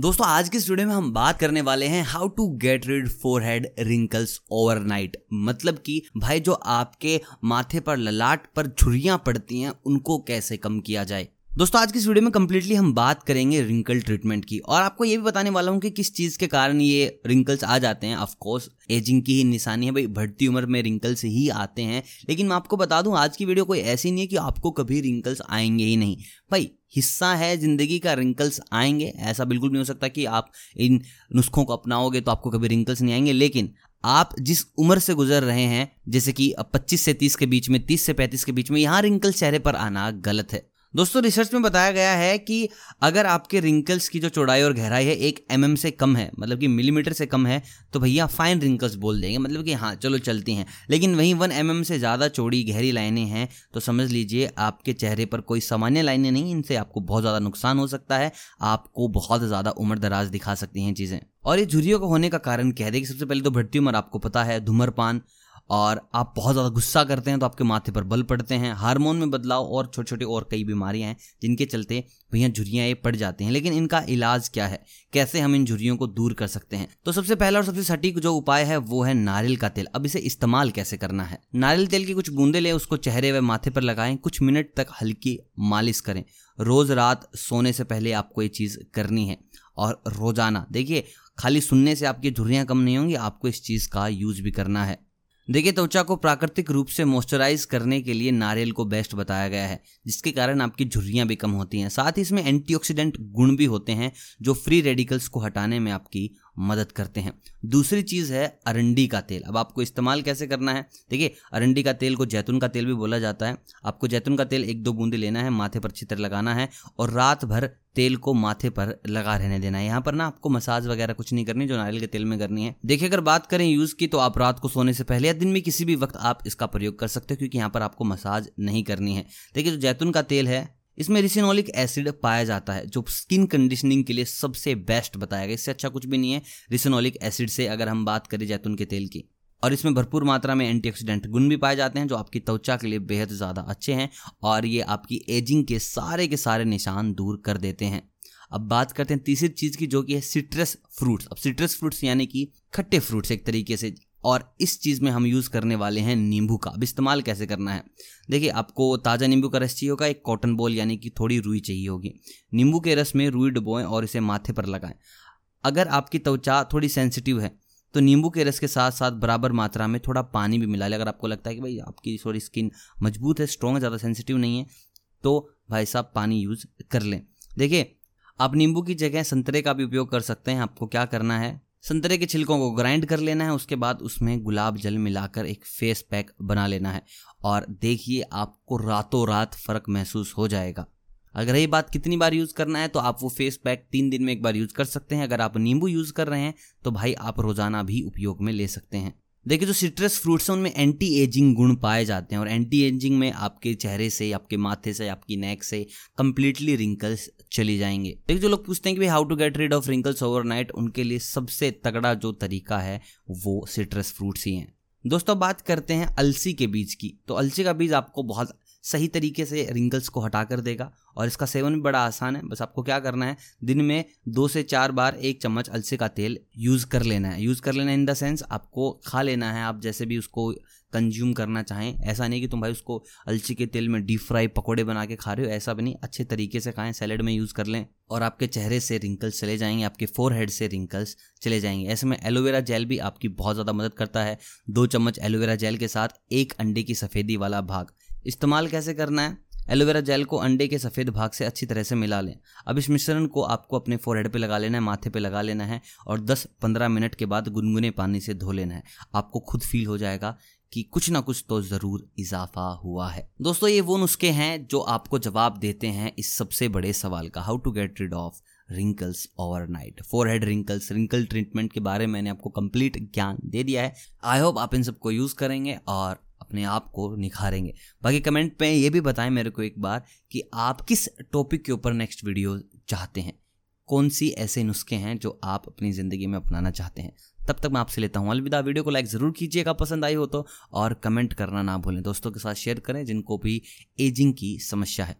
दोस्तों, आज के स्टूडियो में हम बात करने वाले हैं how to get rid forehead wrinkles overnight मतलब कि, भाई, जो आपके माथे पर ललाट पर झुरियाँ पड़ती हैं, उनको कैसे कम किया जाए? दोस्तों, आज की इस वीडियो में कम्प्लीटली हम बात करेंगे रिंकल ट्रीटमेंट की। और आपको ये भी बताने वाला हूँ कि किस चीज़ के कारण ये रिंकल्स आ जाते हैं। ऑफ़ कोर्स एजिंग की ही निशानी है भाई, बढ़ती उम्र में रिंकल्स ही आते हैं। लेकिन मैं आपको बता दूँ, आज की वीडियो कोई ऐसी नहीं है कि आपको कभी रिंकल्स आएँगे ही नहीं। भाई, हिस्सा है ज़िंदगी का रिंकल्स आएँगे। ऐसा बिल्कुल नहीं हो सकता कि आप इन नुस्खों को अपनाओगे तो आपको कभी रिंकल्स नहीं आएँगे। लेकिन आप जिस उम्र से गुजर रहे हैं, जैसे कि 25 से 30 के बीच में 30 से 35 के बीच में, यहाँ रिंकल्स चेहरे पर आना गलत है। दोस्तों रिसर्च में बताया गया है कि अगर आपके रिंकल्स की जो चौड़ाई और गहराई है एक एम mm से कम है मतलब कि मिलीमीटर से कम है तो भैया फाइन रिंकल्स बोल देंगे। मतलब कि हाँ चलो चलती हैं। लेकिन वहीं वन एम mm से ज़्यादा चौड़ी, गहरी लाइनें हैं तो समझ लीजिए आपके चेहरे पर कोई सामान्य लाइनें नहीं, इनसे आपको बहुत ज़्यादा नुकसान हो सकता है। आपको बहुत ज़्यादा उम्र दराज दिखा सकती हैं चीज़ें। और ये झुरियों का होने का कारण क्या है? देखिए, सबसे पहले तो बढ़ती उम्र आपको पता है, धूमरपान और आप बहुत ज़्यादा गुस्सा करते हैं तो आपके माथे पर बल पड़ते हैं। हार्मोन में बदलाव और छोटे छोटे और कई बीमारियाँ हैं, जिनके चलते भैया झुरियाँ ये पड़ जाती हैं। लेकिन इनका इलाज क्या है? कैसे हम इन झुरियों को दूर कर सकते हैं? तो सबसे पहला और सबसे सटीक जो उपाय है, वो है नारियल का तेल। अब इसे इस्तेमाल कैसे करना है? नारियल तेल की कुछ बूंदे लें, उसको चेहरे व माथे पर लगाएँ। कुछ मिनट तक हल्की मालिश करें। रोज रात सोने से पहले आपको ये चीज़ करनी है। और रोज़ाना, देखिए, खाली सुनने से आपकी झुर्रियाँ कम नहीं होंगी, आपको इस चीज़ का यूज़ भी करना है। देखिए, त्वचा को प्राकृतिक रूप से मॉइस्चराइज करने के लिए नारियल को बेस्ट बताया गया है, जिसके कारण आपकी झुर्रियाँ भी कम होती हैं। साथ ही इसमें एंटीऑक्सीडेंट गुण भी होते हैं, जो फ्री रेडिकल्स को हटाने में आपकी मदद करते हैं। दूसरी चीज़ है अरंडी का तेल। अब आपको इस्तेमाल कैसे करना है? देखिए, अरंडी का तेल को जैतून का तेल भी बोला जाता है। आपको जैतून का तेल एक दो बूंदे लेना है, माथे पर चित्र लगाना है और रात भर तेल को माथे पर लगा रहने देना है। यहाँ पर ना आपको मसाज वगैरह कुछ नहीं करनी, जो नारियल के तेल में करनी है। देखिए, अगर बात करें यूज़ की तो आप रात को सोने से पहले या दिन में किसी भी वक्त आप इसका प्रयोग कर सकते हो, क्योंकि यहाँ पर आपको मसाज नहीं करनी है। देखिए, जो जैतून का तेल है इसमें रिसिनोलिक एसिड पाया जाता है, जो स्किन कंडीशनिंग के लिए सबसे बेस्ट बताया गया। इससे अच्छा कुछ भी नहीं है, रिसिनोलिक एसिड से अगर हम बात करें जैतून के तेल की। और इसमें भरपूर मात्रा में एंटीऑक्सीडेंट गुण भी पाए जाते हैं, जो आपकी त्वचा के लिए बेहद ज़्यादा अच्छे हैं, और ये आपकी एजिंग के सारे के सारे निशान दूर कर देते हैं। अब बात करते हैं तीसरी चीज़ की, जो कि है सिट्रस फ्रूट्स अब सिट्रस फ्रूट्स यानी कि खट्टे फ्रूट्स एक तरीके से और इस चीज़ में हम यूज़ करने वाले हैं नींबू का। अब इस्तेमाल कैसे करना है? देखिए, आपको ताज़ा नींबू का रस चाहिए होगा, एक कॉटन बॉल यानी कि थोड़ी रुई चाहिए होगी। नींबू के रस में रुई डुबोएँ और इसे माथे पर लगाएँ। अगर आपकी त्वचा थोड़ी सेंसिटिव है तो नींबू के रस के साथ साथ बराबर मात्रा में थोड़ा पानी भी मिला लें। अगर आपको लगता है कि भाई आपकी थोड़ी स्किन मज़बूत है स्ट्रॉन्ग है, ज़्यादा सेंसिटिव नहीं है तो भाई साहब पानी यूज़ कर लें। देखिए, आप नींबू की जगह संतरे का भी उपयोग कर सकते हैं। आपको क्या करना है? संतरे के छिलकों को ग्राइंड कर लेना है, उसके बाद उसमें गुलाब जल मिलाकर एक फेस पैक बना लेना है। और देखिए, आपको रातों रात फ़र्क महसूस हो जाएगा। अगर ये बात कितनी बार यूज़ करना है तो आप वो फेस पैक तीन दिन में एक बार यूज़ कर सकते हैं। अगर आप नींबू यूज़ कर रहे हैं तो भाई आप रोज़ाना भी उपयोग में ले सकते हैं। देखिए, जो सिट्रस फ्रूट्स हैं, उनमें एंटी एजिंग गुण पाए जाते हैं और एंटी एजिंग में आपके चेहरे से, आपके माथे से, आपकी नेक से कंप्लीटली रिंकल्स चली जाएँगे। देखिए, जो लोग पूछते हैं कि भाई how to get rid of wrinkles overnight उनके लिए सबसे तगड़ा जो तरीका है, वो सिट्रस फ्रूट्स ही हैं। दोस्तों, बात करते हैं अलसी के बीज की। तो अलसी का बीज आपको बहुत सही तरीके से रिंकल्स को हटा कर देगा। और इसका सेवन भी बड़ा आसान है। बस आपको क्या करना है, दिन में दो से चार बार एक चम्मच अलसी का तेल यूज़ कर लेना है। यूज़ कर लेना इन द सेंस आपको खा लेना है। आप जैसे भी उसको कंज्यूम करना चाहें। ऐसा नहीं कि तुम भाई उसको अलसी के तेल में डीप फ्राई पकौड़े बना के खा रहे हो। ऐसा भी नहीं। अच्छे तरीके से खाएँ सैलड में यूज़ कर लें। और आपके चेहरे से रिंकल्स चले जाएँगे, आपके फोर हेड से रिंकल्स चले जाएँगे। ऐसे में एलोवेरा जेल भी आपकी बहुत ज़्यादा मदद करता है। दो चम्मच एलोवेरा जेल के साथ एक अंडे की सफ़ेदी वाला भाग। इस्तेमाल कैसे करना है? एलोवेरा जेल को अंडे के सफ़ेद भाग से अच्छी तरह से मिला लें। अब इस मिश्रण को आपको अपने फोरहेड पे लगा लेना है, माथे पे लगा लेना है और 10-15 मिनट के बाद गुनगुने पानी से धो लेना है। आपको खुद फील हो जाएगा कि कुछ ना कुछ तो ज़रूर इजाफा हुआ है। दोस्तों, ये वो नुस्खे हैं जो आपको जवाब देते हैं इस सबसे बड़े सवाल का how to get rid of wrinkles overnight forehead wrinkles wrinkle treatment के बारे में मैंने आपको कंप्लीट ज्ञान दे दिया है। आई होप आप इन सबको यूज़ करेंगे और अपने आप को निखारेंगे। बाकी कमेंट में ये भी बताएँ मेरे को एक बार कि आप किस टॉपिक के ऊपर नेक्स्ट वीडियो चाहते हैं? कौन सी ऐसे नुस्खे हैं जो आप अपनी ज़िंदगी में अपनाना चाहते हैं? तब तक मैं आपसे लेता हूँ। अलविदा वीडियो को लाइक ज़रूर कीजिएगा, पसंद आई हो तो और कमेंट करना ना भूलें। दोस्तों के साथ शेयर करें, जिनको भी एजिंग की समस्या है।